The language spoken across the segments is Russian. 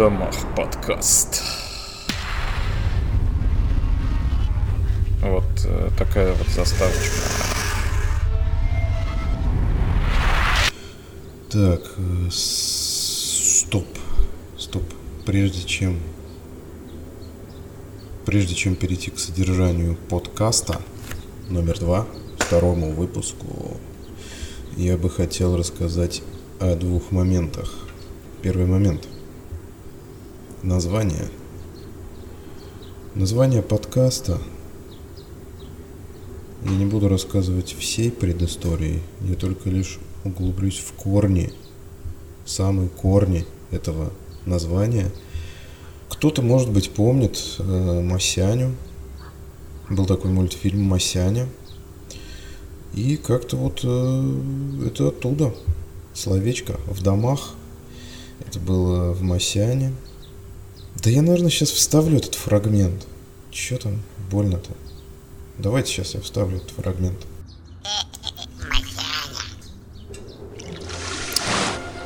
домах подкаст. Вот э, такая вот заставочка. Так, э, стоп, стоп. Прежде чем прежде чем перейти к содержанию подкаста номер два, второму выпуску, я бы хотел рассказать о двух моментах. Первый момент. Название. Название подкаста. Я не буду рассказывать всей предыстории, я только лишь углублюсь в корни, самые корни этого названия. Кто-то, может быть, помнит э, Масяню. Был такой мультфильм Масяня. И как-то вот э, это оттуда. Словечко в домах. Это было в Масяне. Да я, наверное, сейчас вставлю этот фрагмент. Че там больно-то? Давайте сейчас я вставлю этот фрагмент.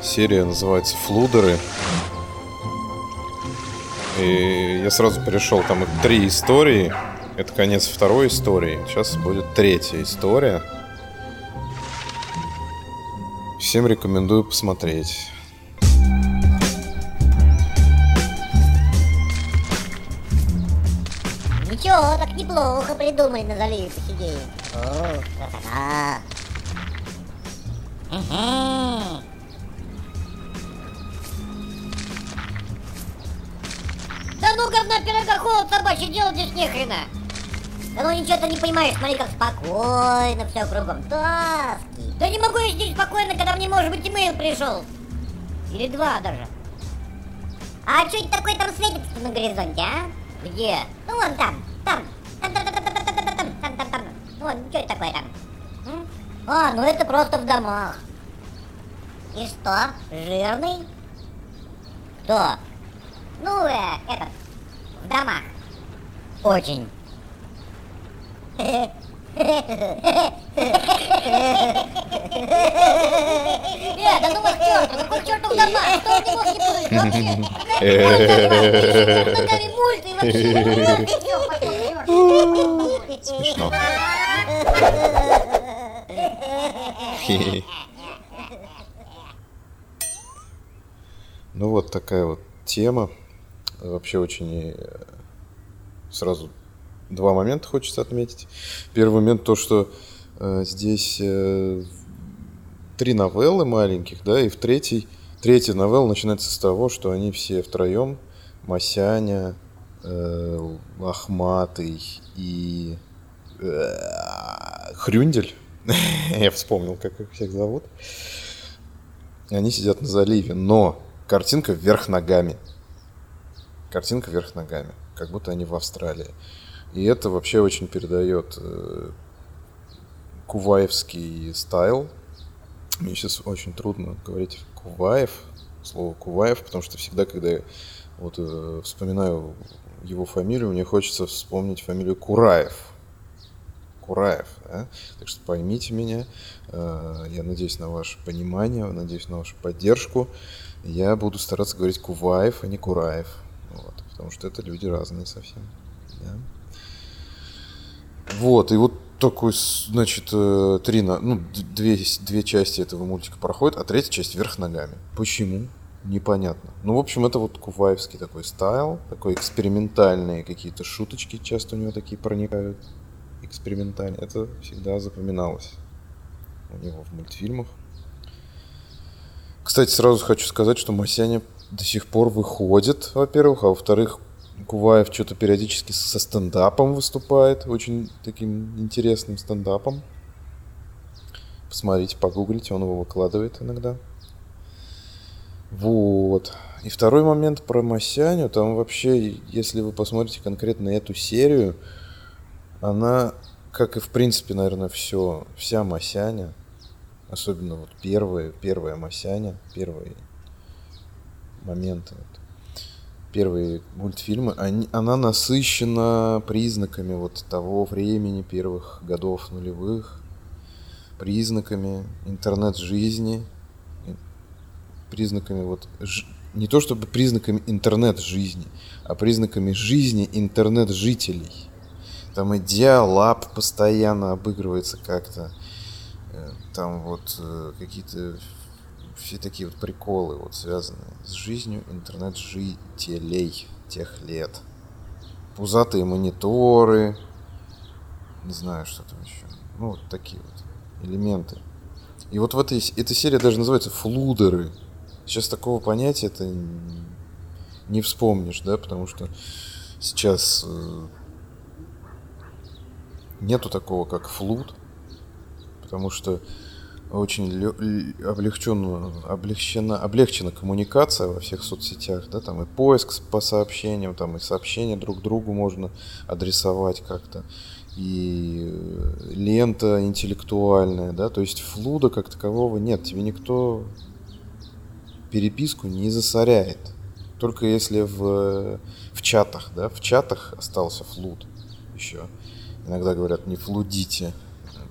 Серия называется «Флудеры». И я сразу перешел, там их три истории. Это конец второй истории. Сейчас будет третья история. Всем рекомендую посмотреть. Так неплохо придумали на заливе посидеть. О, красота. Ага. Да ну говна пирога холод собачий делать здесь нехрена. Да ну ничего ты не понимаешь, смотри, как спокойно все кругом. Таски. Да не могу я сидеть спокойно, когда мне, может быть, имейл пришел. Или два даже. А что это такое там светится на горизонте, а? Где? Ну вон. Там, Вон, что это такое там? М? А, ну это просто в домах. И что? Жирный? Кто? Ну, э, этот, в домах. Очень. Э, да ну вас к черту, какой к черту в домах? Вы не можете плыть вообще? Ногами мульты вообще. Смешно. Ну вот такая вот тема. Вообще очень э, сразу два момента хочется отметить. Первый момент то, что э, здесь э, три новеллы маленьких, да, и в третьей, третья новелла начинается с того, что они все втроем, Масяня, э, Лохматый и э, Хрюндель, я вспомнил, как их всех зовут, они сидят на заливе, но картинка вверх ногами. Картинка вверх ногами, как будто они в Австралии. И это вообще очень передает э, куваевский стайл. Мне сейчас очень трудно говорить Куваев, слово Куваев, потому что всегда, когда я вот, э, вспоминаю его фамилию, мне хочется вспомнить фамилию Кураев. Кураев, да? Так что поймите меня, э, я надеюсь на ваше понимание, надеюсь на вашу поддержку. Я буду стараться говорить Куваев, а не Кураев. Вот, потому что это люди разные совсем. Да? Вот, и вот такой, значит, э, три, ну, две, две части этого мультика проходят, а третья часть вверх ногами. Почему? Непонятно. Ну, в общем, это вот куваевский такой стайл, такой экспериментальные какие-то шуточки часто у него такие проникают. Экспериментальные. Это всегда запоминалось у него в мультфильмах. Кстати, сразу хочу сказать, что Масяня до сих пор выходит, во-первых, а во-вторых, Куваев что-то периодически со стендапом выступает, очень таким интересным стендапом. Посмотрите, погуглите, он его выкладывает иногда. Вот. И второй момент про Масяню, там вообще, если вы посмотрите конкретно эту серию, она, как и в принципе, наверное, все, вся Масяня, особенно вот первая, первая Масяня, первые моменты, вот, первые мультфильмы, они, она насыщена признаками вот того времени первых годов нулевых, признаками интернет-жизни, признаками вот ж- не то чтобы признаками интернет-жизни, а признаками жизни интернет-жителей. Там и диалаб постоянно обыгрывается как-то. Э, там вот э, какие-то все такие вот приколы, вот связанные с жизнью интернет-жителей тех лет. Пузатые мониторы, не знаю, что там еще. Ну, вот такие вот элементы. И вот в этой, эта серия даже называется «Флудеры». Сейчас такого понятия это не вспомнишь, да, потому что сейчас э, нету такого, как флуд, потому что очень облегченно, облегчена, облегчена коммуникация во всех соцсетях, да, там и поиск по сообщениям, там и сообщения друг другу можно адресовать как-то, и лента интеллектуальная, да, то есть флуда как такового нет, тебе никто переписку не засоряет, только если в, в чатах, да, в чатах остался флуд еще. Иногда говорят, не флудите,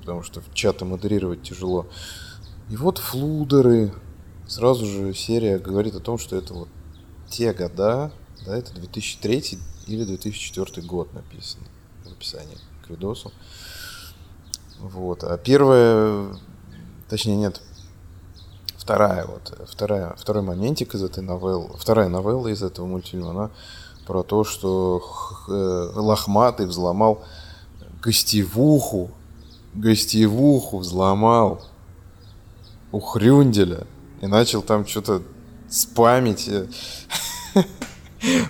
потому что в чаты модерировать тяжело. И вот флудеры. Сразу же серия говорит о том, что это вот те года, да, это 2003 или 2004 год написано в описании к видосу. Вот. А первая, точнее нет, вторая вот, вторая, второй моментик из этой новеллы, вторая новелла из этого мультфильма, она про то, что э, Лохматый взломал гостевуху гостевуху взломал у Хрюнделя и начал там что-то спамить.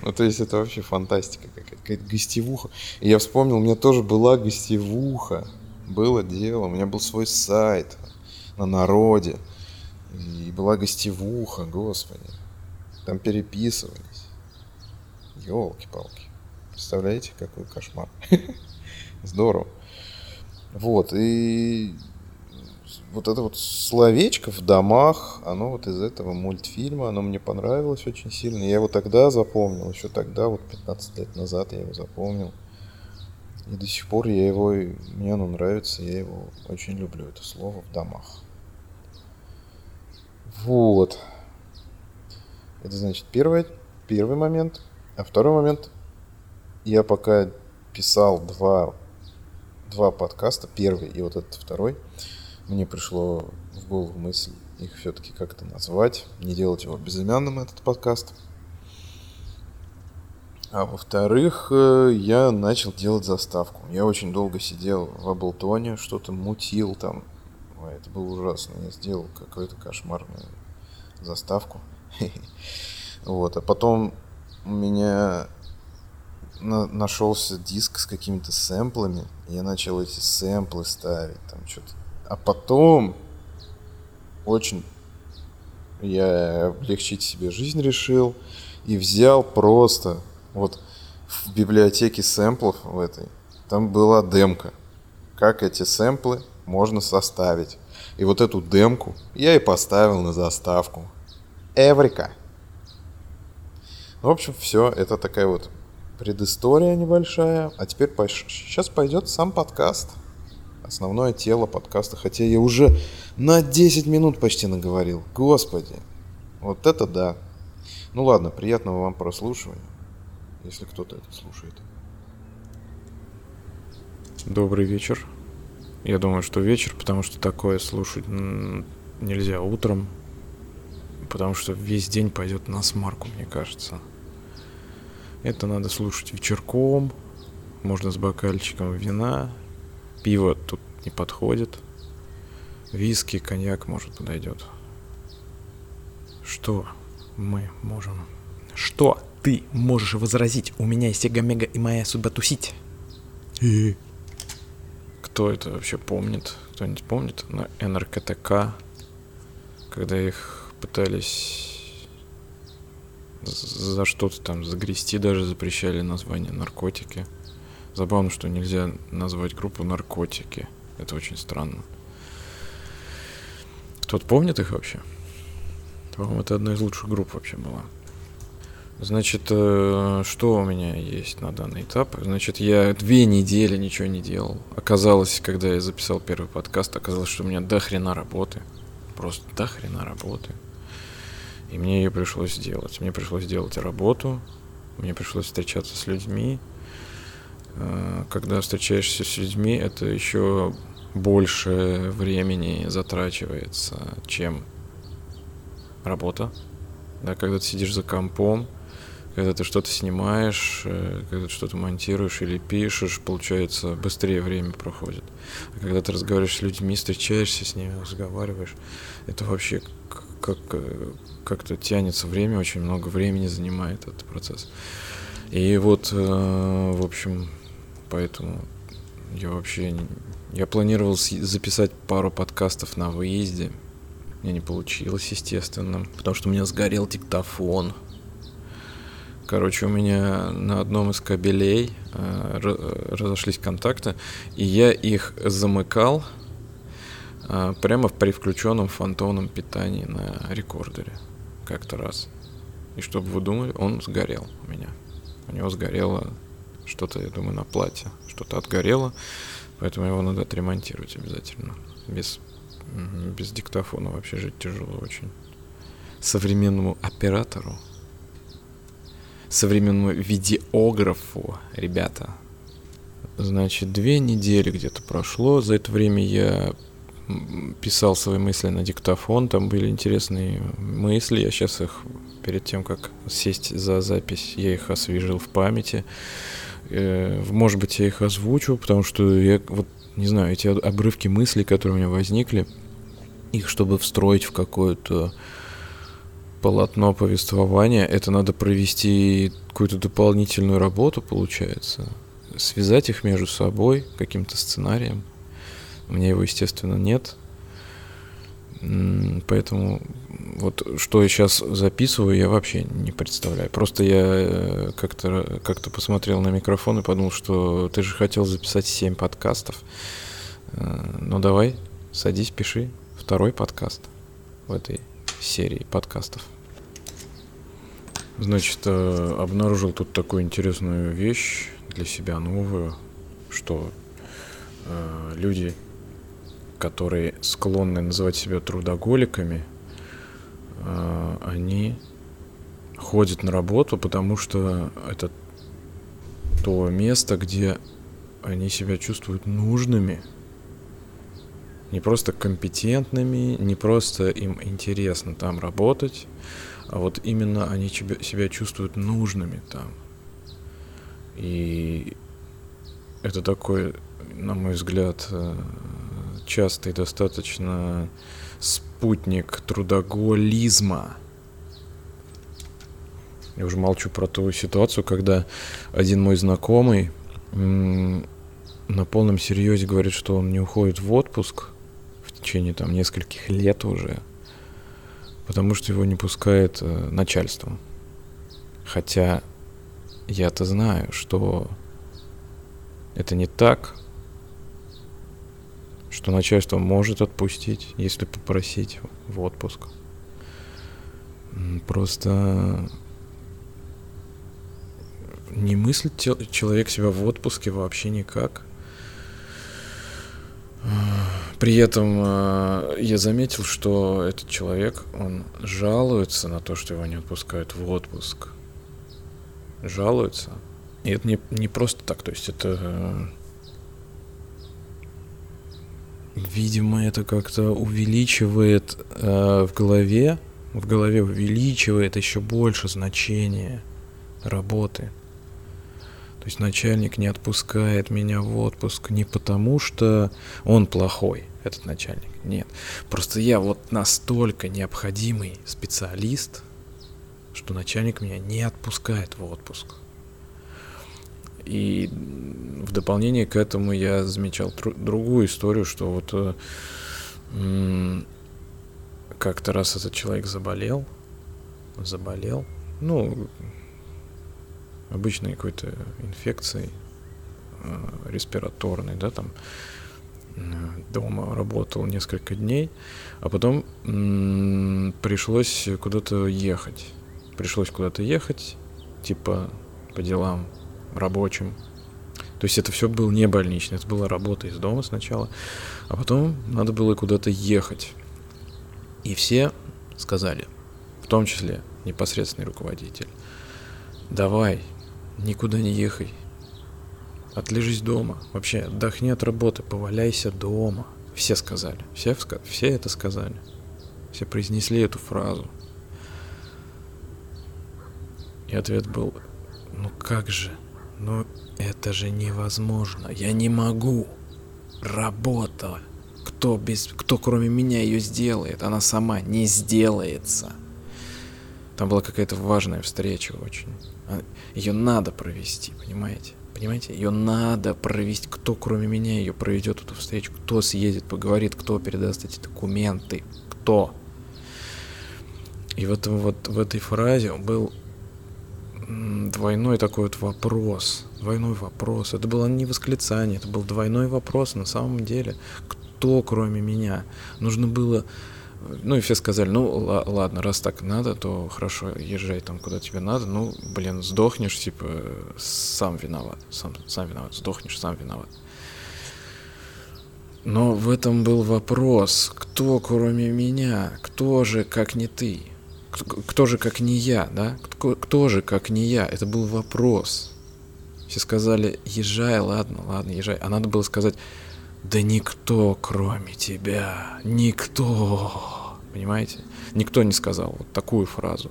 Ну, то есть это вообще фантастика какая-то, гостевуха. И я вспомнил, у меня тоже была гостевуха. Было дело, у меня был свой сайт на народе. И была гостевуха, господи. Там переписывались. Елки-палки. Представляете, какой кошмар. Здорово. Вот, и вот это вот словечко в домах, оно вот из этого мультфильма, оно мне понравилось очень сильно. Я его тогда запомнил, еще тогда, вот 15 лет назад я его запомнил. И до сих пор я его, мне оно нравится, я его очень люблю, это слово в домах. Вот. Это значит первый, первый момент. А второй момент, я пока писал два два подкаста, первый и вот этот второй, мне пришло в голову мысль их все-таки как-то назвать, не делать его безымянным, этот подкаст. А во-вторых, э, я начал делать заставку. Я очень долго сидел в Аблтоне, что-то мутил там. Ой, это было ужасно. Я сделал какую-то кошмарную заставку. Вот, а потом у меня на, нашелся диск с какими-то сэмплами, и я начал эти сэмплы ставить, там что-то. А потом очень я облегчить себе жизнь решил и взял просто вот в библиотеке сэмплов в этой, там была демка, как эти сэмплы можно составить. И вот эту демку я и поставил на заставку. Эврика. В общем, все, это такая вот предыстория небольшая. А теперь сейчас пойдет сам подкаст. Основное тело подкаста. Хотя я уже на 10 минут почти наговорил. Господи. Вот это да. Ну ладно, приятного вам прослушивания. Если кто-то это слушает. Добрый вечер. Я думаю, что вечер, потому что такое слушать нельзя утром. Потому что весь день пойдет на смарку, мне кажется. Это надо слушать вечерком, можно с бокальчиком вина. Пиво тут не подходит. Виски, коньяк, может, подойдет. Что мы можем... Что ты можешь возразить? У меня есть Сега-Мега и моя судьба тусить. И... Кто это вообще помнит? Кто-нибудь помнит? На НРКТК, когда их пытались за что-то там загрести даже запрещали название наркотики. Забавно, что нельзя назвать группу наркотики. Это очень странно. Кто-то помнит их вообще? По-моему, это одна из лучших групп вообще была. Значит, э, что у меня есть на данный этап? Значит, я две недели ничего не делал. Оказалось, когда я записал первый подкаст, оказалось, что у меня до хрена работы. Просто до хрена работы. И мне ее пришлось сделать. Мне пришлось делать работу, мне пришлось встречаться с людьми. Э, когда встречаешься с людьми, это еще больше времени затрачивается, чем работа. Да, когда ты сидишь за компом, когда ты что-то снимаешь, э, когда ты что-то монтируешь или пишешь, получается, быстрее время проходит. А когда ты разговариваешь с людьми, встречаешься с ними, разговариваешь, это вообще как, э, как-то тянется время, очень много времени занимает этот процесс. И вот, э, в общем, поэтому я вообще... Я планировал записать пару подкастов на выезде. Мне не получилось, естественно, потому что у меня сгорел диктофон. Короче, у меня на одном из кабелей э, разошлись контакты, и я их замыкал э, прямо при включенном фантомном питании на рекордере как-то раз. И чтобы вы думали, он сгорел у меня. У него сгорело что-то, я думаю, на платье. Что-то отгорело, поэтому его надо отремонтировать обязательно. Без, без диктофона вообще жить тяжело очень. Современному оператору современному видеографу, ребята. Значит, две недели где-то прошло. За это время я писал свои мысли на диктофон. Там были интересные мысли. Я сейчас их, перед тем, как сесть за запись, я их освежил в памяти. Э, может быть, я их озвучу, потому что я вот не знаю, эти обрывки мыслей, которые у меня возникли, их чтобы встроить в какую-то полотно повествования, это надо провести какую-то дополнительную работу, получается, связать их между собой каким-то сценарием. У меня его, естественно, нет. Поэтому вот что я сейчас записываю, я вообще не представляю. Просто я э, как-то как посмотрел на микрофон и подумал, что ты же хотел записать 7 подкастов. Э, ну давай, садись, пиши второй подкаст в этой серии подкастов. Значит, э, обнаружил тут такую интересную вещь для себя новую, что люди, которые склонны называть себя трудоголиками, э, они ходят на работу, потому что это то место, где они себя чувствуют нужными, не просто компетентными, не просто им интересно там работать, а вот именно они себя, себя чувствуют нужными там. И это такой, на мой взгляд, э, частый достаточно спутник трудоголизма. Я уже молчу про ту ситуацию, когда один мой знакомый на полном серьезе говорит, что он не уходит в отпуск в течение там нескольких лет уже – потому что его не пускает э, начальство. Хотя я-то знаю, что это не так, что начальство может отпустить, если попросить в отпуск. Просто не мыслит человек себя в отпуске вообще никак. При этом э, я заметил, что этот человек, он жалуется на то, что его не отпускают в отпуск. Жалуется. И это не, не просто так, то есть это... Видимо, это как-то увеличивает э, в голове, в голове увеличивает еще больше значение работы. То есть начальник не отпускает меня в отпуск не потому, что он плохой, этот начальник. Нет. Просто я вот настолько необходимый специалист, что начальник меня не отпускает в отпуск. И в дополнение к этому я замечал другую историю, что вот э, как-то раз этот человек заболел, заболел, ну, обычной какой-то инфекцией э, респираторной, да, там э, дома работал несколько дней, а потом м- пришлось куда-то ехать. Пришлось куда-то ехать, типа по делам рабочим. То есть это все было не больничное, это была работа из дома сначала, а потом надо было куда-то ехать. И все сказали, в том числе непосредственный руководитель. Давай, никуда не ехай. Отлежись дома. Вообще, отдохни от работы, поваляйся дома. Все сказали. Все, все это сказали. Все произнесли эту фразу. И ответ был, ну как же, ну это же невозможно, я не могу. Работа. Кто, без, кто кроме меня ее сделает? Она сама не сделается. Там была какая-то важная встреча очень. А, ее надо провести, понимаете? Понимаете? Ее надо провести. Кто кроме меня ее проведет эту встречу? Кто съедет, поговорит, кто передаст эти документы? Кто? И в, вот, в этой фразе был двойной такой вот вопрос. Двойной вопрос. Это было не восклицание, это был двойной вопрос на самом деле. Кто, кроме меня? Нужно было... Ну и все сказали, ну ладно, раз так надо, то хорошо, езжай там, куда тебе надо. Ну, блин, сдохнешь, типа, сам виноват. Сам, сам виноват. Сдохнешь, сам виноват. Но в этом был вопрос, кто кроме меня, кто же, как не ты? Кто же как не я, да? Кто, кто же как не я? Это был вопрос. Все сказали, езжай, ладно, ладно, езжай. А надо было сказать, да никто, кроме тебя, никто. Понимаете? Никто не сказал вот такую фразу.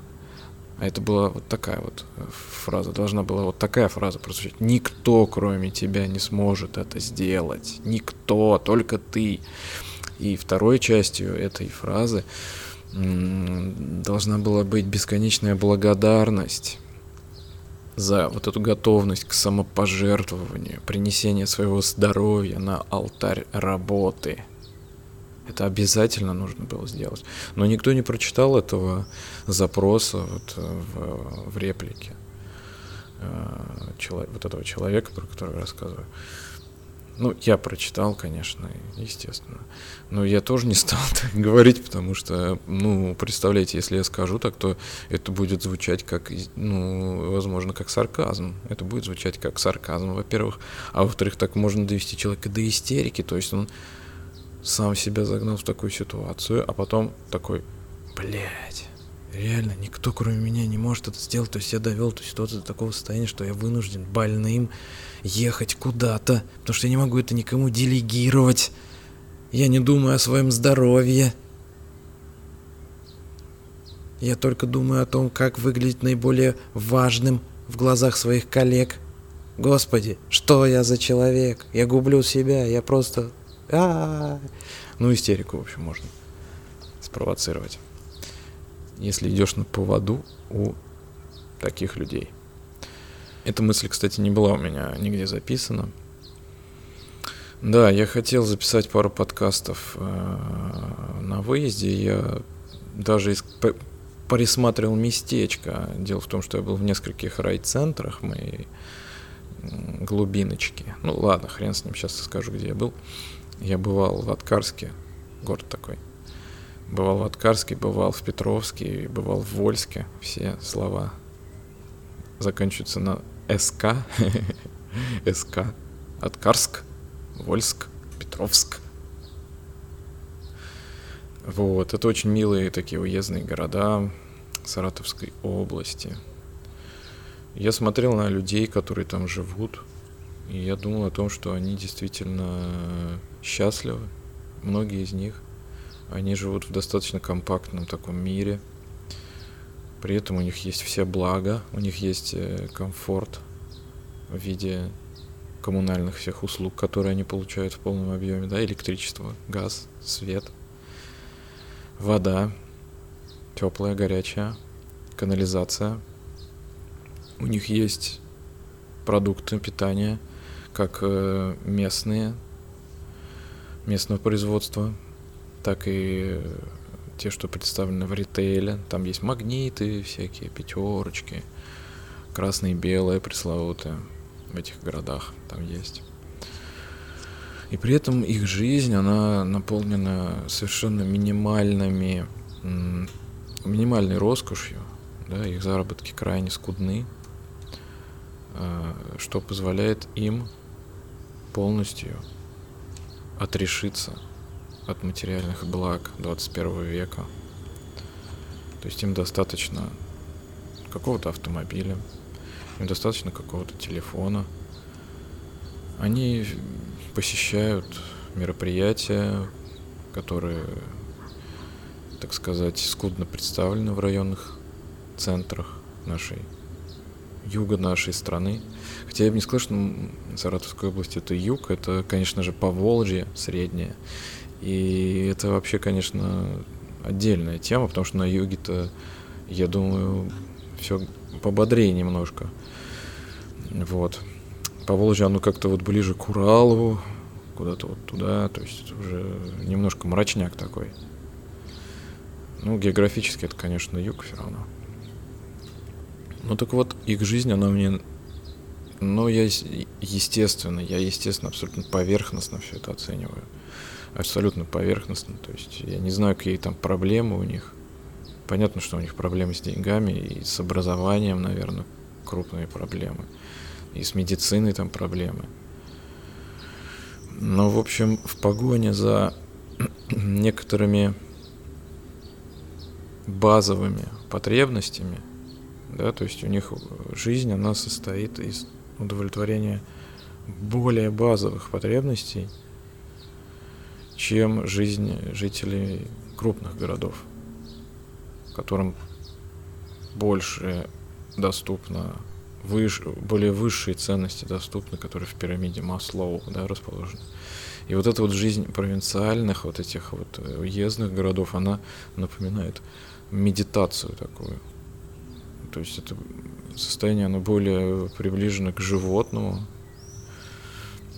А это была вот такая вот э, фраза. Должна была вот такая фраза прозвучать. Никто, кроме тебя, не сможет это сделать. Никто, только ты. И второй частью этой фразы должна была быть бесконечная благодарность за вот эту готовность к самопожертвованию, принесение своего здоровья на алтарь работы. Это обязательно нужно было сделать. Но никто не прочитал этого запроса вот в, в реплике э, вот этого человека, про которого я рассказываю. Ну, я прочитал, конечно, естественно. Но я тоже не стал так говорить, потому что, ну, представляете, если я скажу так, то это будет звучать как, ну, возможно, как сарказм. Это будет звучать как сарказм, во-первых. А во-вторых, так можно довести человека до истерики. То есть он сам себя загнал в такую ситуацию, а потом такой, блядь, реально никто кроме меня не может это сделать. То есть я довел эту ситуацию до такого состояния, что я вынужден больным ехать куда-то, потому что я не могу это никому делегировать. Я не думаю о своем здоровье. Я только думаю о том, как выглядеть наиболее важным в глазах своих коллег. Господи, что я за человек? Я гублю себя, я просто... А -а -а. Ну, истерику, в общем, можно спровоцировать если идешь на поводу у таких людей. Эта мысль, кстати, не была у меня нигде записана. Да, я хотел записать пару подкастов э, на выезде. Я даже пересматривал местечко. Дело в том, что я был в нескольких райцентрах моей глубиночки. Ну ладно, хрен с ним, сейчас скажу, где я был. Я бывал в Аткарске, город такой. Бывал в Аткарске, бывал в Петровске, бывал в Вольске. Все слова заканчиваются на СК. СК. Аткарск, Вольск, Петровск. Вот, это очень милые такие уездные города Саратовской области. Я смотрел на людей, которые там живут, и я думал о том, что они действительно счастливы, многие из них – они живут в достаточно компактном таком мире. При этом у них есть все блага, у них есть э, комфорт в виде коммунальных всех услуг, которые они получают в полном объеме, да, электричество, газ, свет, вода, теплая, горячая, канализация. У них есть продукты питания, как э, местные, местного производства, так и те, что представлены в ритейле. Там есть магниты всякие, пятерочки, красные и белые пресловутые в этих городах там есть. И при этом их жизнь, она наполнена совершенно минимальными, минимальной роскошью, да, их заработки крайне скудны, а, что позволяет им полностью отрешиться от материальных благ 21 века. То есть им достаточно какого-то автомобиля, им достаточно какого-то телефона. Они посещают мероприятия, которые, так сказать, скудно представлены в районных центрах нашей юга нашей страны. Хотя я бы не сказал, что Саратовская область это юг, это, конечно же, Поволжье среднее. И это вообще, конечно, отдельная тема, потому что на юге-то, я думаю, все пободрее немножко. Вот. Поволжье, оно как-то вот ближе к Уралу, куда-то вот туда, то есть уже немножко мрачняк такой. Ну, географически это, конечно, юг все равно. Ну так вот, их жизнь, она мне... Ну, я, естественно, я, естественно, абсолютно поверхностно все это оцениваю. Абсолютно поверхностно. То есть я не знаю, какие там проблемы у них. Понятно, что у них проблемы с деньгами и с образованием, наверное, крупные проблемы. И с медициной там проблемы. Но, в общем, в погоне за некоторыми базовыми потребностями – да, то есть у них жизнь, она состоит из удовлетворения более базовых потребностей, чем жизнь жителей крупных городов, которым больше доступно, выш, более высшие ценности доступны, которые в пирамиде Маслоу да, расположены. И вот эта вот жизнь провинциальных, вот этих вот уездных городов, она напоминает медитацию такую, то есть это состояние, оно более приближено к животному,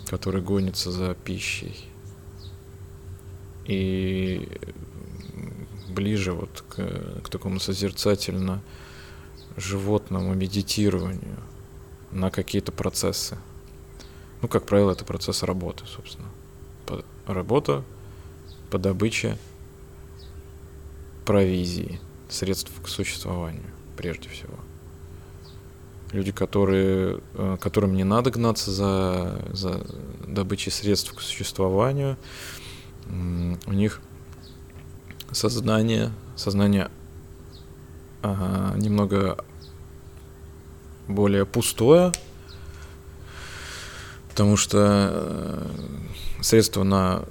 который гонится за пищей. И ближе вот к, к такому созерцательно животному медитированию на какие-то процессы. Ну, как правило, это процесс работы, собственно. По, работа по добыче провизии, средств к существованию прежде всего. Люди, которые, э, которым не надо гнаться за, за добычей средств к существованию, у них сознание, сознание ага, немного более пустое, потому что э, средства на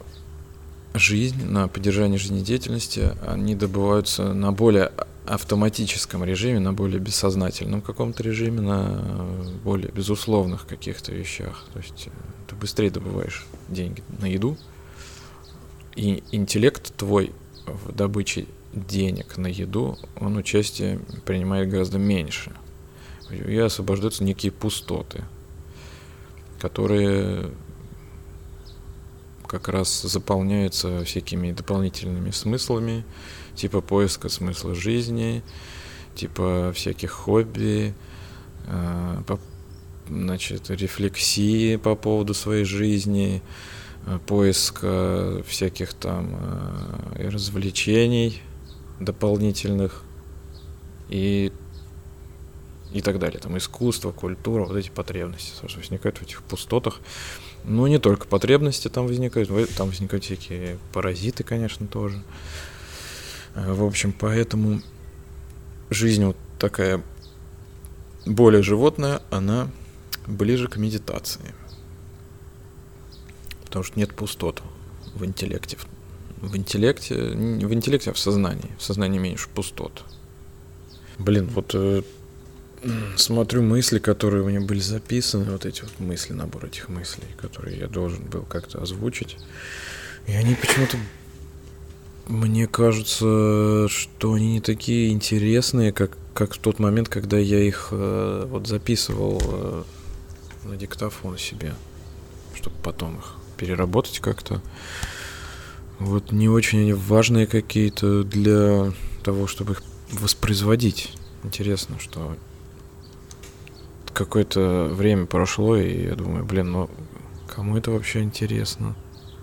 жизнь, на поддержание жизнедеятельности, они добываются на более автоматическом режиме, на более бессознательном каком-то режиме, на более безусловных каких-то вещах. То есть э, ты быстрее добываешь деньги на еду, и интеллект твой в добыче денег на еду, он участие принимает гораздо меньше. И освобождаются некие пустоты, которые как раз заполняются всякими дополнительными смыслами, типа поиска смысла жизни, типа всяких хобби, э, значит, рефлексии по поводу своей жизни, э, поиска всяких там э, развлечений дополнительных и и так далее. Там искусство, культура, вот эти потребности возникают в этих пустотах. Ну, не только потребности там возникают, там возникают всякие паразиты, конечно, тоже. В общем, поэтому жизнь вот такая более животная, она ближе к медитации. Потому что нет пустот в интеллекте. В интеллекте, в интеллекте, а в сознании. В сознании меньше пустот. Блин, вот э, смотрю мысли, которые у меня были записаны, вот эти вот мысли, набор этих мыслей, которые я должен был как-то озвучить. И они почему-то мне кажется, что они не такие интересные, как, как в тот момент, когда я их э, вот записывал э, на диктофон себе, чтобы потом их переработать как-то. Вот не очень они важные какие-то для того, чтобы их воспроизводить. Интересно, что какое-то время прошло, и я думаю, блин, ну кому это вообще интересно?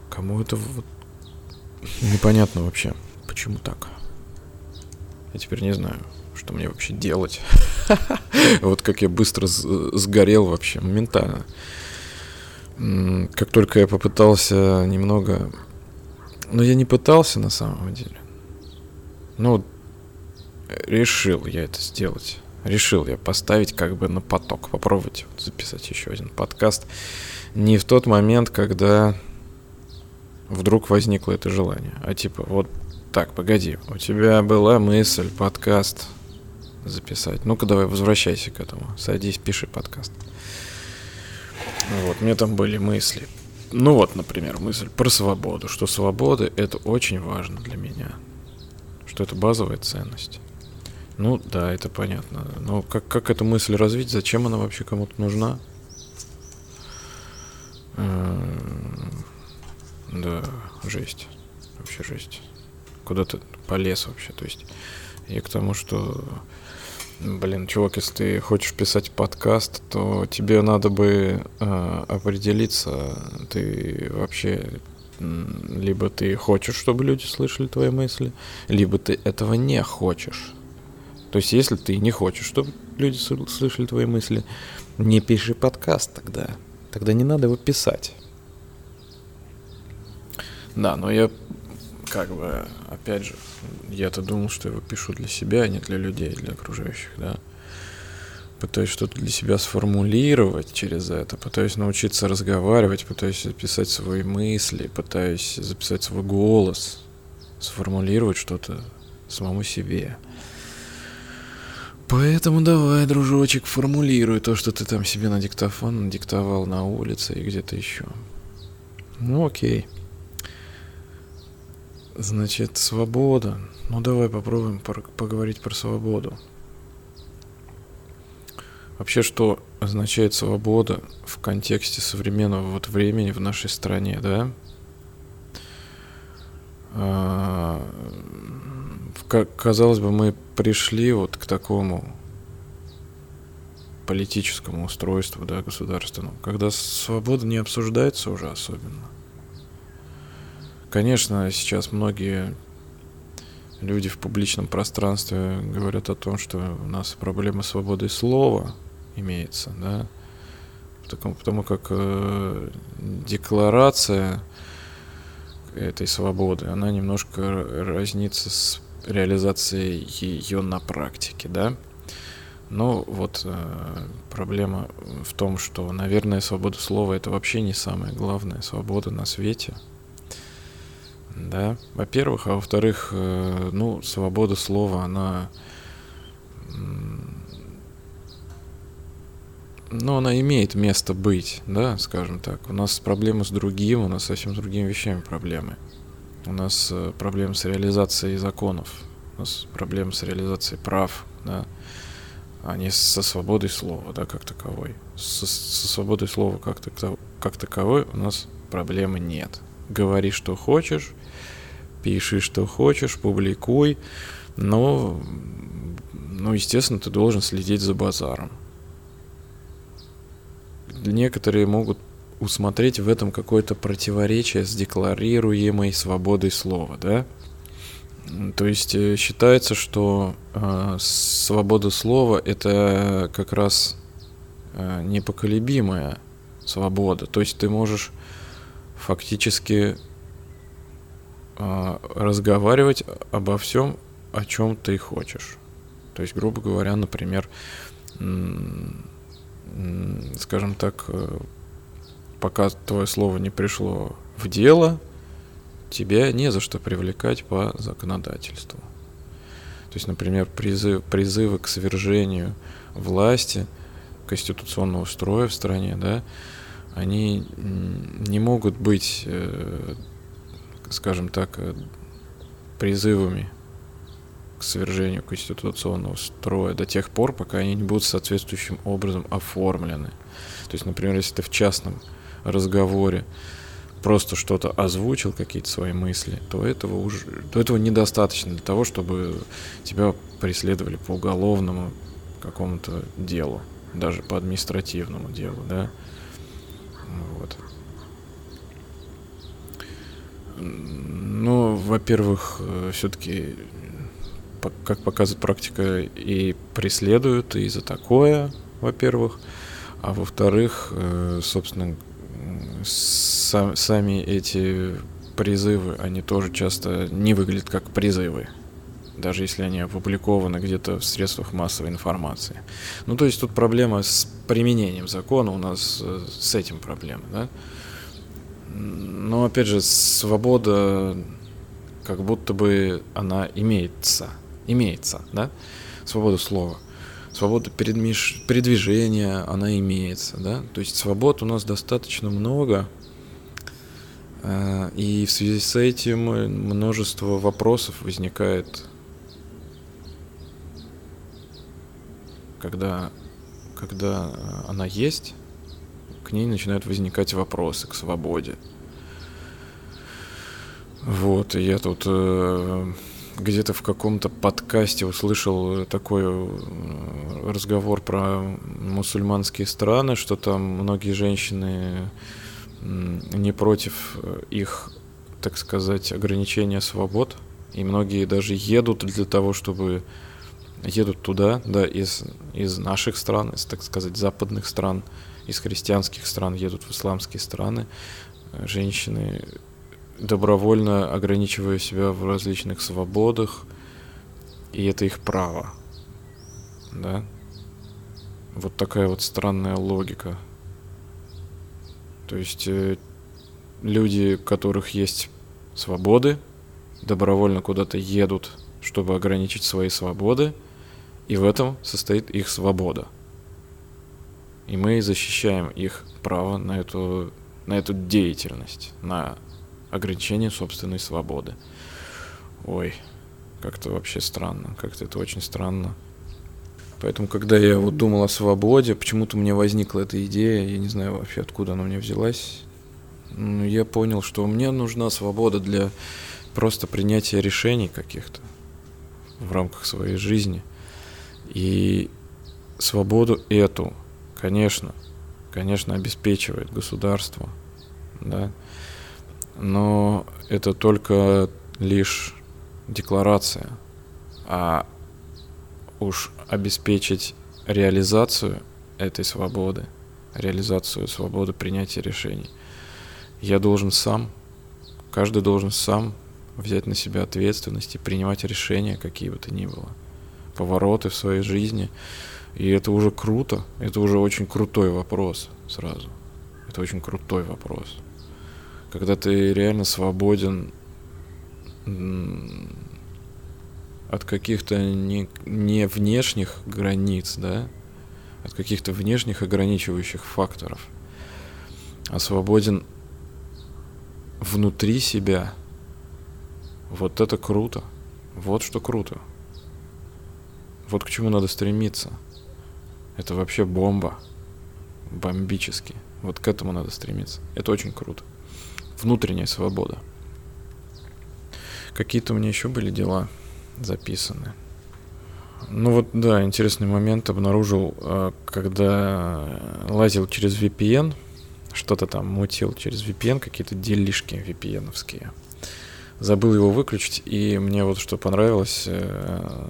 Кому это вот Непонятно вообще, почему так. Я теперь не знаю, что мне вообще делать. Вот как я быстро сгорел вообще, моментально. Как только я попытался немного... Но я не пытался на самом деле. Ну, решил я это сделать. Решил я поставить как бы на поток, попробовать вот записать еще один подкаст. Не в тот момент, когда вдруг возникло это желание, а типа вот так, погоди, у тебя была мысль, подкаст записать. Ну-ка давай возвращайся к этому. Садись, пиши подкаст. Вот, мне там были мысли. Ну вот, например, мысль про свободу, что свобода это очень важно для меня. Что это базовая ценность. Ну да, это понятно. Но как, как эту мысль развить? Зачем она вообще кому-то нужна? Эм, да, жесть. Вообще жесть. Куда ты полез вообще? То есть я к тому, что Блин, чувак, если ты хочешь писать подкаст, то тебе надо бы э, определиться, ты вообще либо ты хочешь, чтобы люди слышали твои мысли, либо ты этого не хочешь. То есть, если ты не хочешь, чтобы люди слышали твои мысли, не пиши подкаст тогда. Тогда не надо его писать. Да, но я как бы, опять же, я-то думал, что его пишу для себя, а не для людей, для окружающих, да. Пытаюсь что-то для себя сформулировать через это, пытаюсь научиться разговаривать, пытаюсь записать свои мысли, пытаюсь записать свой голос, сформулировать что-то самому себе. Поэтому давай, дружочек, формулируй то, что ты там себе на диктофон диктовал на улице и где-то еще. Ну окей. Значит, свобода. Ну давай попробуем поговорить про свободу. Вообще, что означает свобода в контексте современного вот времени в нашей стране, да? А, как казалось бы, мы пришли вот к такому политическому устройству, да, государственному, когда свобода не обсуждается уже особенно. Конечно, сейчас многие люди в публичном пространстве говорят о том, что у нас проблема свободы слова имеется, да, потому, потому как э, декларация этой свободы, она немножко разнится с реализацией ее на практике, да. Но вот э, проблема в том, что, наверное, свобода слова это вообще не самая главная свобода на свете – да, во-первых, а во-вторых, э, ну, свобода слова, она, ну, она имеет место быть, да, скажем так. У нас проблемы с другим, у нас совсем с другими вещами проблемы. У нас э, проблемы с реализацией законов, у нас проблемы с реализацией прав, да, а не со свободой слова, да, как таковой. Со, со свободой слова как, как таковой у нас проблемы нет. Говори, что хочешь, пиши, что хочешь, публикуй, но, ну, естественно, ты должен следить за базаром. Некоторые могут усмотреть в этом какое-то противоречие с декларируемой свободой слова, да? То есть э, считается, что э, свобода слова это как раз э, непоколебимая свобода. То есть ты можешь фактически разговаривать обо всем, о чем ты хочешь. То есть, грубо говоря, например, скажем так, э, пока твое слово не пришло в дело, тебя не за что привлекать по законодательству. То есть, например, призыв, призывы к свержению власти, конституционного строя в стране, да, они не могут быть э, скажем так, э, призывами к свержению конституционного строя до тех пор, пока они не будут соответствующим образом оформлены. То есть, например, если ты в частном разговоре просто что-то озвучил, какие-то свои мысли, то этого уже, то этого недостаточно для того, чтобы тебя преследовали по уголовному какому-то делу, даже по административному делу, да. Вот. Ну, во-первых, э, все-таки, как показывает практика, и преследуют и за такое, во-первых. А во-вторых, э, собственно, сами эти призывы, они тоже часто не выглядят как призывы. даже если они опубликованы где-то в средствах массовой информации. Ну, то есть тут проблема с применением закона, у нас э, с этим проблема, да? Но, опять же, свобода, как будто бы она имеется, имеется, да? Свобода слова. Свобода передвижения, она имеется, да? То есть свобод у нас достаточно много, э, и в связи с этим множество вопросов возникает когда, когда она есть, к ней начинают возникать вопросы к свободе. Вот, я тут э, где-то в каком-то подкасте услышал такой э, разговор про мусульманские страны, что там многие женщины не против их, так сказать, ограничения свобод, и многие даже едут для того, чтобы едут туда, да, из, из наших стран, из, так сказать, западных стран, из христианских стран едут в исламские страны. Женщины, добровольно ограничивая себя в различных свободах, и это их право, да. Вот такая вот странная логика. То есть э, люди, у которых есть свободы, добровольно куда-то едут, чтобы ограничить свои свободы – и в этом состоит их свобода. И мы защищаем их право на эту, на эту деятельность, на ограничение собственной свободы. Ой, как-то вообще странно, как-то это очень странно. Поэтому, когда я вот думал о свободе, почему-то мне возникла эта идея, я не знаю вообще, откуда она мне взялась. Но я понял, что мне нужна свобода для просто принятия решений каких-то в рамках своей жизни. И свободу эту, конечно, конечно, обеспечивает государство, да, но это только лишь декларация, а уж обеспечить реализацию этой свободы, реализацию свободы принятия решений, я должен сам, каждый должен сам взять на себя ответственность и принимать решения, какие бы то ни было. Повороты в своей жизни. И это уже круто. Это уже очень крутой вопрос сразу. Это очень крутой вопрос. Когда ты реально свободен от каких-то не, не внешних границ, да, от каких-то внешних ограничивающих факторов, а свободен внутри себя. Вот это круто. Вот что круто. Вот к чему надо стремиться. Это вообще бомба. Бомбически. Вот к этому надо стремиться. Это очень круто. Внутренняя свобода. Какие-то у меня еще были дела записаны. Ну вот, да, интересный момент обнаружил, э, когда лазил через VPN, что-то там мутил через VPN, какие-то делишки VPN-овские. Забыл его выключить, и мне вот что понравилось, э,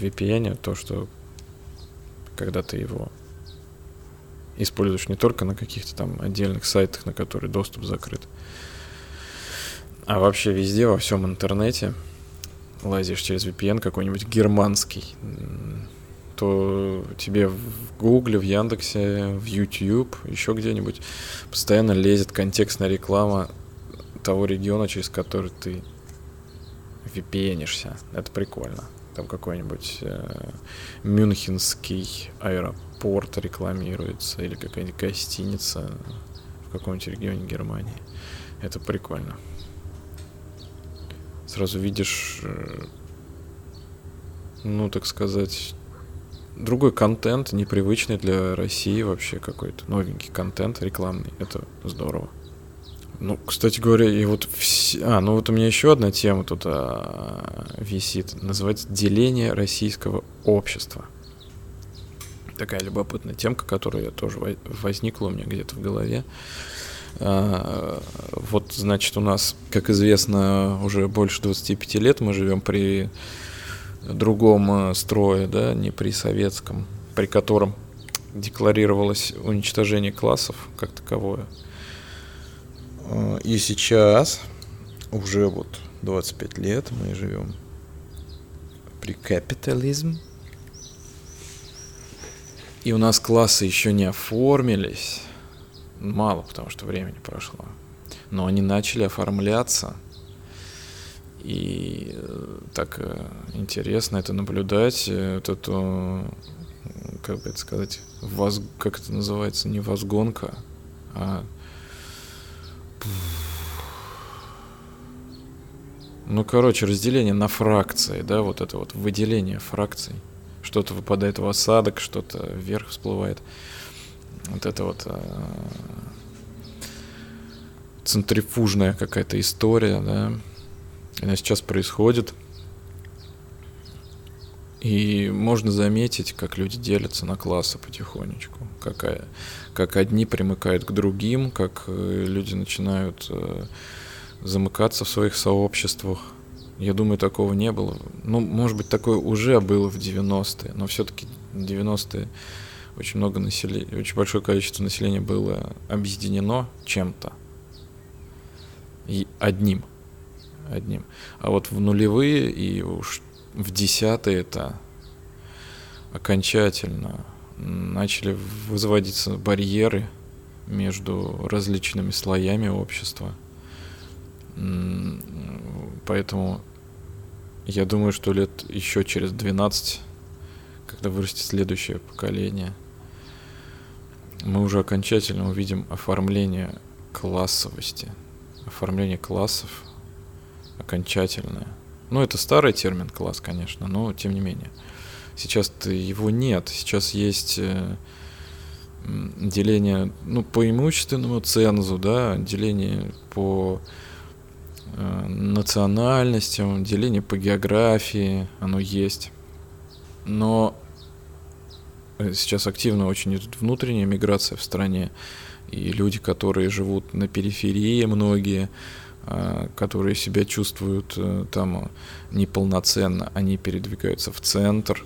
VPN то, что когда ты его используешь не только на каких-то там отдельных сайтах, на которые доступ закрыт, а вообще везде, во всем интернете лазишь через VPN какой-нибудь германский, то тебе в Гугле, в Яндексе, в YouTube, еще где-нибудь постоянно лезет контекстная реклама того региона, через который ты VPNишься. Это прикольно там какой-нибудь э, Мюнхенский аэропорт рекламируется или какая-нибудь гостиница в каком-нибудь регионе Германии. Это прикольно. Сразу видишь, э, ну, так сказать, другой контент, непривычный для России вообще какой-то новенький контент рекламный. Это здорово. Ну, кстати говоря, и вот все... А, ну вот у меня еще одна тема тут а, висит. Называется «Деление российского общества». Такая любопытная темка, которая тоже возникла у меня где-то в голове. А, вот, значит, у нас, как известно, уже больше 25 лет мы живем при другом а, строе, да, не при советском, при котором декларировалось уничтожение классов как таковое. И сейчас, уже вот 25 лет мы живем Прекапитализм. И у нас классы еще не оформились. Мало, потому что времени прошло. Но они начали оформляться. И э, так э, интересно это наблюдать, э, вот эту, как бы это сказать, воз, как это называется, не возгонка, а ну, короче, разделение на фракции, да, вот это вот выделение фракций. Что-то выпадает в осадок, что-то вверх всплывает. Вот это вот а, центрифужная какая-то история, да, она сейчас происходит. И можно заметить, как люди делятся на классы потихонечку, какая, как одни примыкают к другим, как э, люди начинают э, замыкаться в своих сообществах. Я думаю, такого не было. Ну, может быть, такое уже было в 90-е, но все-таки 90-е очень много населения, очень большое количество населения было объединено чем-то. И одним. Одним. А вот в нулевые и уж в десятые это окончательно начали возводиться барьеры между различными слоями общества. Поэтому я думаю, что лет еще через 12, когда вырастет следующее поколение, мы уже окончательно увидим оформление классовости, оформление классов окончательное. Ну, это старый термин класс, конечно, но тем не менее. Сейчас-то его нет. Сейчас есть э, деление ну, по имущественному цензу, да, деление по э, национальностям, деление по географии, оно есть. Но э, сейчас активно очень идет внутренняя миграция в стране, и люди, которые живут на периферии, многие, которые себя чувствуют э, там неполноценно, они передвигаются в центр.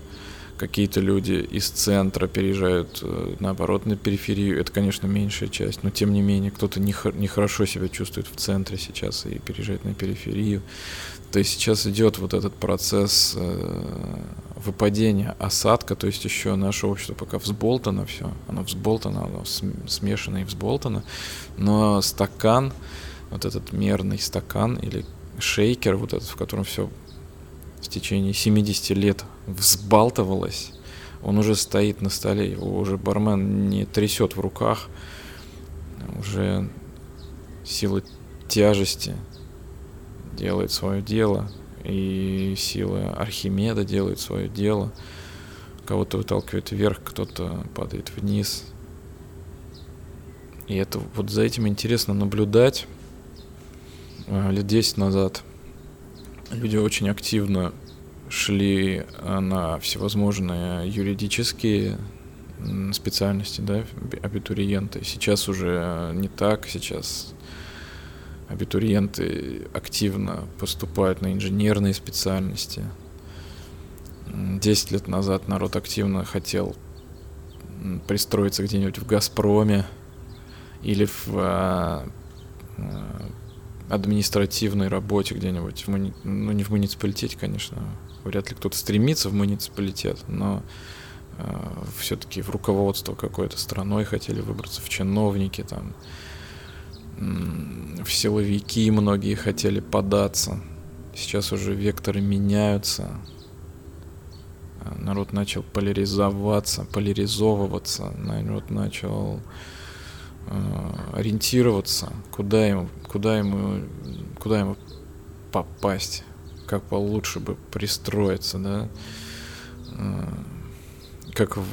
Какие-то люди из центра переезжают, э, наоборот, на периферию. Это, конечно, меньшая часть, но тем не менее, кто-то нехорошо себя чувствует в центре сейчас и переезжает на периферию. То есть сейчас идет вот этот процесс э, выпадения осадка, то есть еще наше общество пока взболтано все, оно взболтано, оно смешано и взболтано, но стакан, вот этот мерный стакан или шейкер, вот этот, в котором все в течение 70 лет взбалтывалось, он уже стоит на столе, его уже бармен не трясет в руках, уже сила тяжести делает свое дело, и сила Архимеда делает свое дело. Кого-то выталкивает вверх, кто-то падает вниз. И это вот за этим интересно наблюдать. Э, лет 10 назад люди очень активно шли э, на всевозможные юридические специальности, да, абитуриенты. Сейчас уже не так, сейчас абитуриенты активно поступают на инженерные специальности. Десять лет назад народ активно хотел пристроиться где-нибудь в «Газпроме» или в э, административной работе где-нибудь, муни... ну не в муниципалитете, конечно, вряд ли кто-то стремится в муниципалитет, но э, все-таки в руководство какой-то страной хотели выбраться, в чиновники там, в силовики многие хотели податься. Сейчас уже векторы меняются. Народ начал поляризоваться, поляризовываться. Народ начал э, ориентироваться, куда ему куда ему, куда ему попасть, как получше бы пристроиться, да, э, как в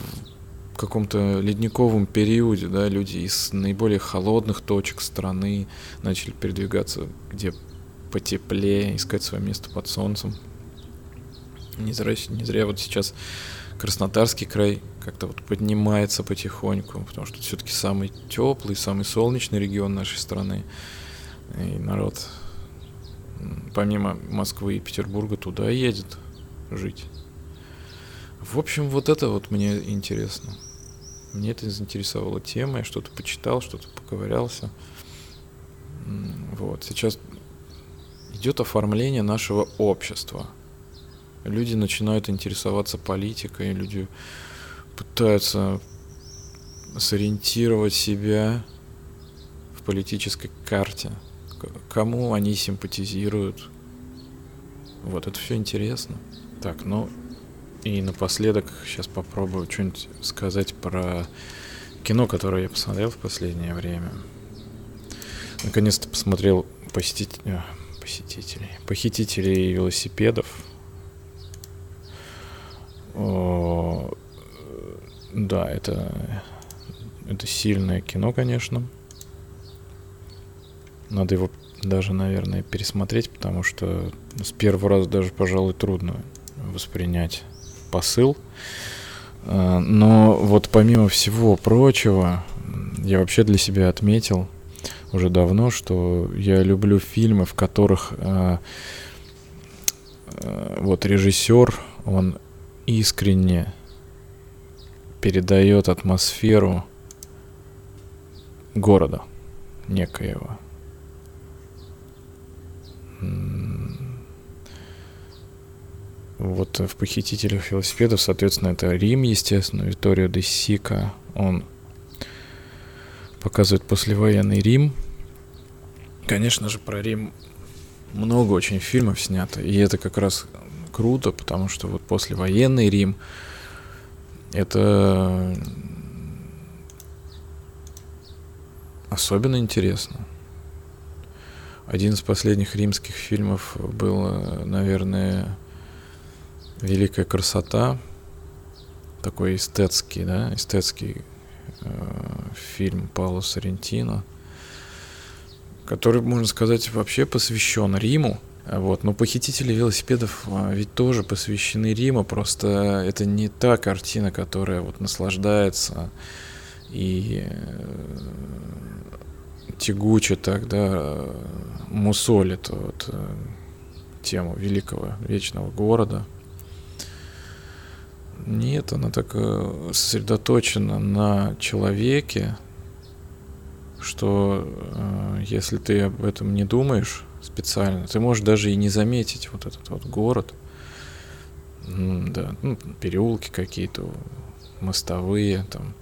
каком-то ледниковом периоде, да, люди из наиболее холодных точек страны начали передвигаться, где потеплее, искать свое место под солнцем. Не зря, не зря вот сейчас Краснодарский край как-то вот поднимается потихоньку, потому что все-таки самый теплый, самый солнечный регион нашей страны. И народ, помимо Москвы и Петербурга, туда едет жить. В общем, вот это вот мне интересно. Мне это заинтересовала тема, я что-то почитал, что-то поковырялся. Вот, сейчас идет оформление нашего общества. Люди начинают интересоваться политикой, люди пытаются сориентировать себя в политической карте, кому они симпатизируют. Вот это все интересно. Так, ну и напоследок сейчас попробую что-нибудь сказать про кино, которое я посмотрел в последнее время. Наконец-то посмотрел посетитель, э, посетителей, похитителей велосипедов. Да, это это сильное кино, конечно. Надо его даже, наверное, пересмотреть, потому что с первого раза даже, пожалуй, трудно воспринять посыл. А, но вот помимо всего прочего, я вообще для себя отметил уже давно, что я люблю фильмы, в которых а, а, вот режиссер, он искренне передает атмосферу города некоего. Вот в «Похитителях велосипедов», соответственно, это Рим, естественно, Виторио де Сика. Он показывает послевоенный Рим. Конечно же, про Рим много очень фильмов снято, и это как раз круто, потому что вот послевоенный Рим это особенно интересно. Один из последних римских фильмов был, наверное, «Великая красота». Такой эстетский, да, эстетский э, фильм Паула Соррентино, который, можно сказать, вообще посвящен Риму. Вот. Но похитители велосипедов а, ведь тоже посвящены Риму, просто это не та картина, которая вот наслаждается и э, тягуче так, да, мусолит вот, э, тему великого вечного города. Нет, она так э, сосредоточена на человеке, что э, если ты об этом не думаешь специально, ты можешь даже и не заметить вот этот вот город, да, ну, переулки какие-то, мостовые, там,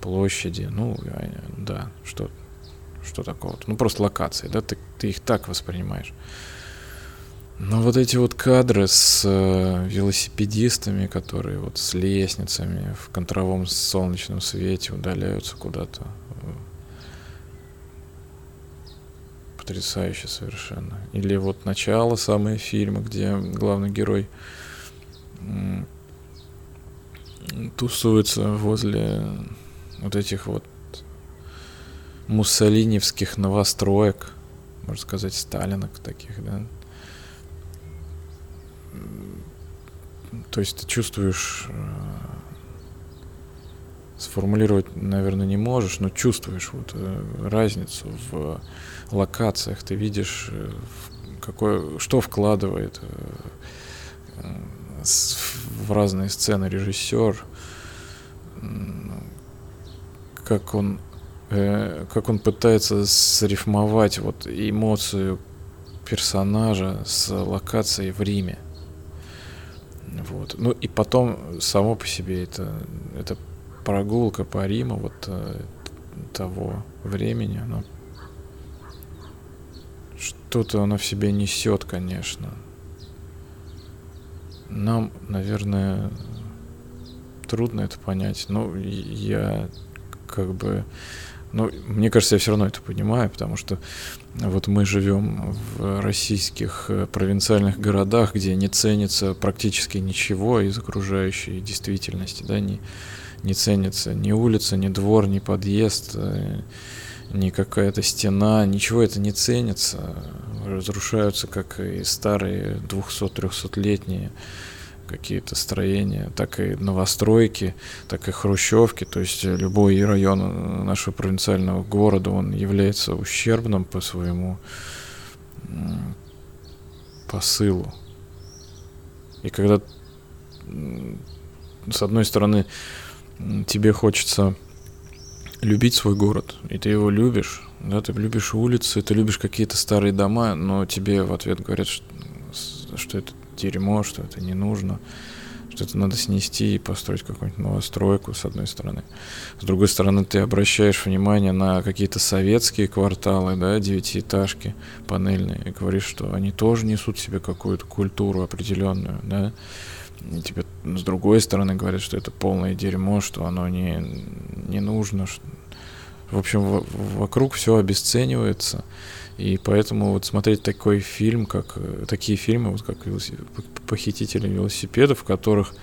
площади, ну, да, что что такого-то. Ну, просто локации, да, ты, ты их так воспринимаешь. Но вот эти вот кадры с э, велосипедистами, которые вот с лестницами в контровом солнечном свете удаляются куда-то. Э, потрясающе совершенно. Или вот начало самое фильма, где главный герой тусуется возле вот этих вот муссолиневских новостроек, можно сказать, сталинок таких, да. То есть ты чувствуешь, э, сформулировать, наверное, не можешь, но чувствуешь вот э, разницу в локациях, ты видишь, э, какое, что вкладывает в разные сцены режиссер, как он э, как он пытается срифмовать вот эмоцию персонажа с локацией в Риме. Вот. Ну и потом само по себе это, это прогулка по Риму вот э, того времени, оно что-то оно в себе несет, конечно. Нам, наверное, трудно это понять. Но я как бы но мне кажется, я все равно это понимаю, потому что вот мы живем в российских э, провинциальных городах, где не ценится практически ничего из окружающей действительности, да, не, не ценится ни улица, ни двор, ни подъезд, э, ни какая-то стена, ничего это не ценится. Разрушаются как и старые 200-300-летние какие-то строения, так и новостройки, так и хрущевки. То есть любой район нашего провинциального города, он является ущербным по своему посылу. И когда с одной стороны тебе хочется любить свой город, и ты его любишь, да, ты любишь улицы, ты любишь какие-то старые дома, но тебе в ответ говорят, что, что это дерьмо, что это не нужно, что это надо снести и построить какую-нибудь новостройку, с одной стороны. С другой стороны, ты обращаешь внимание на какие-то советские кварталы, да, девятиэтажки панельные, и говоришь, что они тоже несут себе какую-то культуру определенную, да, и тебе с другой стороны говорят, что это полное дерьмо, что оно не, не нужно. В общем, вокруг все обесценивается. И поэтому вот смотреть такой фильм, как такие фильмы, вот как похитители велосипедов, в которых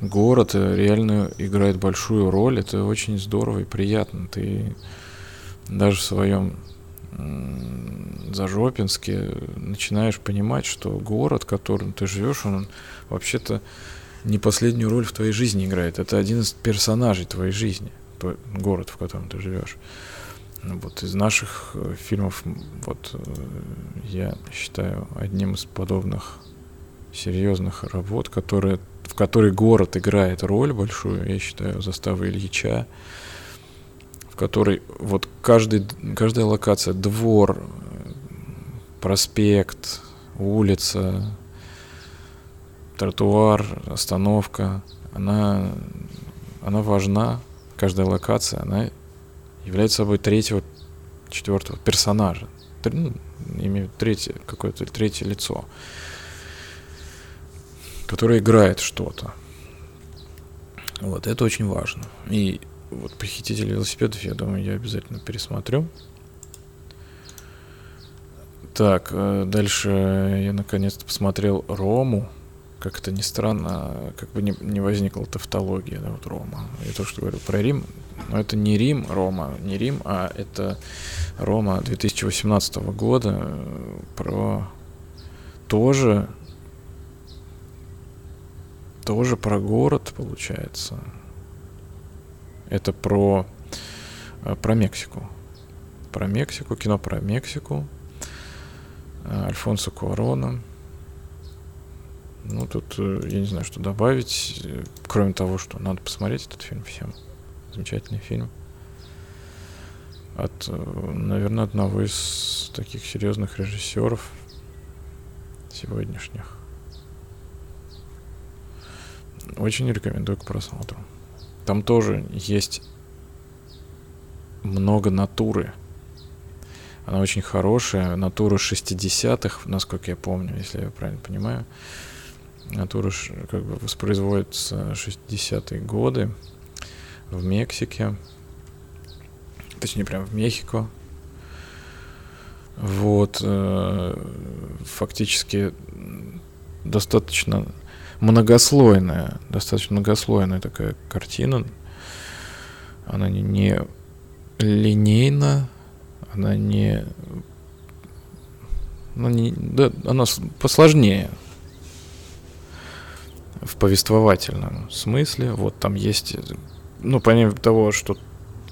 город реально играет большую роль, это очень здорово и приятно. Ты даже в своем Зажопинске начинаешь понимать, что город, в котором ты живешь, он вообще-то не последнюю роль в твоей жизни играет. Это один из персонажей твоей жизни, город, в котором ты живешь. Ну, вот из наших э, фильмов, вот э, я считаю одним из подобных серьезных работ, которые, в которой город играет роль большую, я считаю, застава Ильича, в которой вот каждый, каждая локация, двор, проспект, улица, тротуар, остановка, она, она важна, каждая локация, она является собой третьего, четвертого персонажа. Ну, имеет третье, какое-то третье лицо, которое играет что-то. Вот, это очень важно. И вот «Похититель велосипедов», я думаю, я обязательно пересмотрю. Так, э, дальше я наконец-то посмотрел «Рому», как это ни странно, как бы не, не возникла тавтология, да, вот Рома. Я то, что говорю про Рим, но это не Рим, Рома, не Рим, а это Рома 2018 года э, про тоже тоже про город, получается. Это про э, про Мексику. Про Мексику, кино про Мексику. Э, Альфонсо Куарона. Ну, тут э, я не знаю, что добавить, э, кроме того, что надо посмотреть этот фильм всем. Замечательный фильм. От, э, наверное, одного из таких серьезных режиссеров сегодняшних. Очень рекомендую к просмотру. Там тоже есть много натуры. Она очень хорошая. Натура 60-х, насколько я помню, если я правильно понимаю. Натура как бы воспроизводится 60-е годы в Мексике. Точнее, прям в Мехико. Вот. Э, фактически достаточно многослойная, достаточно многослойная такая картина. Она не, не линейна, она не, она не, да, она посложнее, в повествовательном смысле. Вот там есть, ну, помимо того, что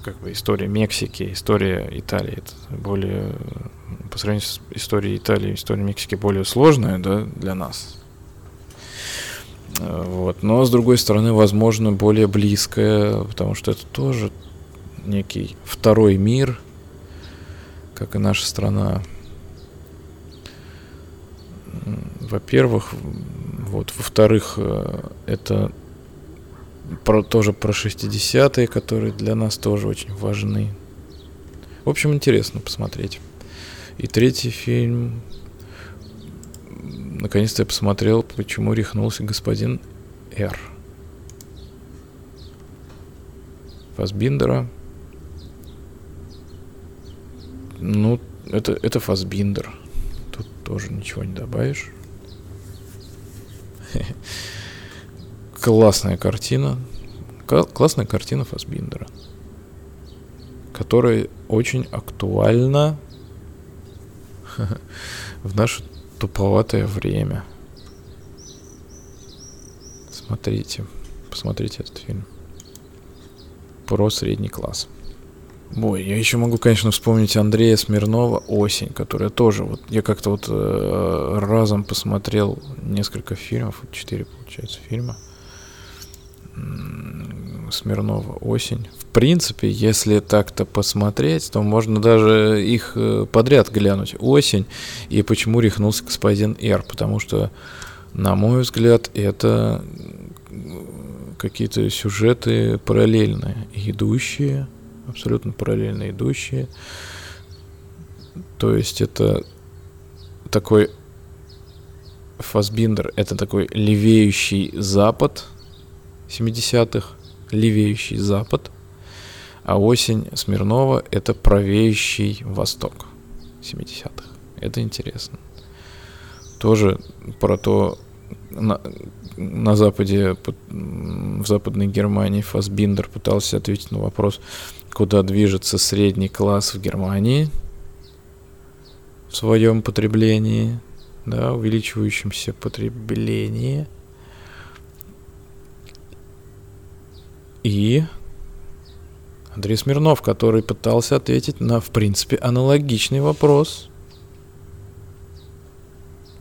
как бы история Мексики, история Италии, это более, по сравнению с историей Италии, история Мексики более сложная, да, для нас. Вот. Но, с другой стороны, возможно, более близкая, потому что это тоже некий второй мир, как и наша страна. Во-первых, вот, во-вторых, э, это про, тоже про 60-е, которые для нас тоже очень важны. В общем, интересно посмотреть. И третий фильм. Наконец-то я посмотрел, почему рехнулся господин Р. Фасбиндера. Ну, это, это Фасбиндер. Тут тоже ничего не добавишь. Классная картина. Классная картина Фасбиндера. Которая очень актуальна в наше туповатое время. Смотрите. Посмотрите этот фильм. Про средний класс. Ой, я еще могу, конечно, вспомнить Андрея Смирнова «Осень», которая тоже, вот я как-то вот э, разом посмотрел несколько фильмов, четыре, получается, фильма. Смирнова «Осень». В принципе, если так-то посмотреть, то можно даже их э, подряд глянуть. «Осень» и «Почему рехнулся господин Р», потому что На мой взгляд, это какие-то сюжеты параллельные, идущие, абсолютно параллельно идущие. То есть это такой Фасбиндер, это такой левеющий запад 70-х, левеющий запад, а осень Смирнова это правеющий восток 70-х. Это интересно. Тоже про то, на, на Западе, в Западной Германии Фасбиндер пытался ответить на вопрос, куда движется средний класс в Германии в своем потреблении, да, увеличивающемся потреблении. И Андрей Смирнов, который пытался ответить на, в принципе, аналогичный вопрос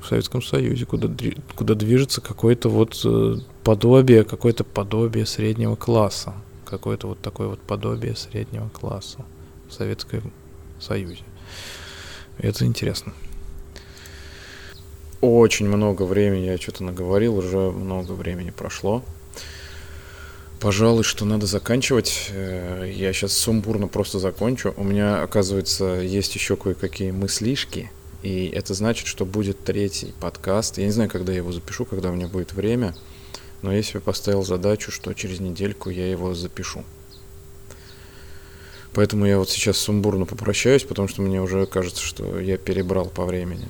в Советском Союзе, куда, куда движется какое-то вот э, подобие, какое-то подобие среднего класса. Какое-то вот такое вот подобие среднего класса в Советском Союзе. Это интересно. Очень много времени я что-то наговорил, уже много времени прошло. Пожалуй, что надо заканчивать. Э, я сейчас сумбурно просто закончу. У меня, оказывается, есть еще кое-какие мыслишки. И это значит, что будет третий подкаст. Я не знаю, когда я его запишу, когда у меня будет время. Но я себе поставил задачу, что через недельку я его запишу. Поэтому я вот сейчас сумбурно попрощаюсь, потому что мне уже кажется, что я перебрал по времени.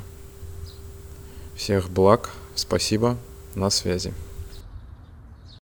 Всех благ, спасибо, на связи.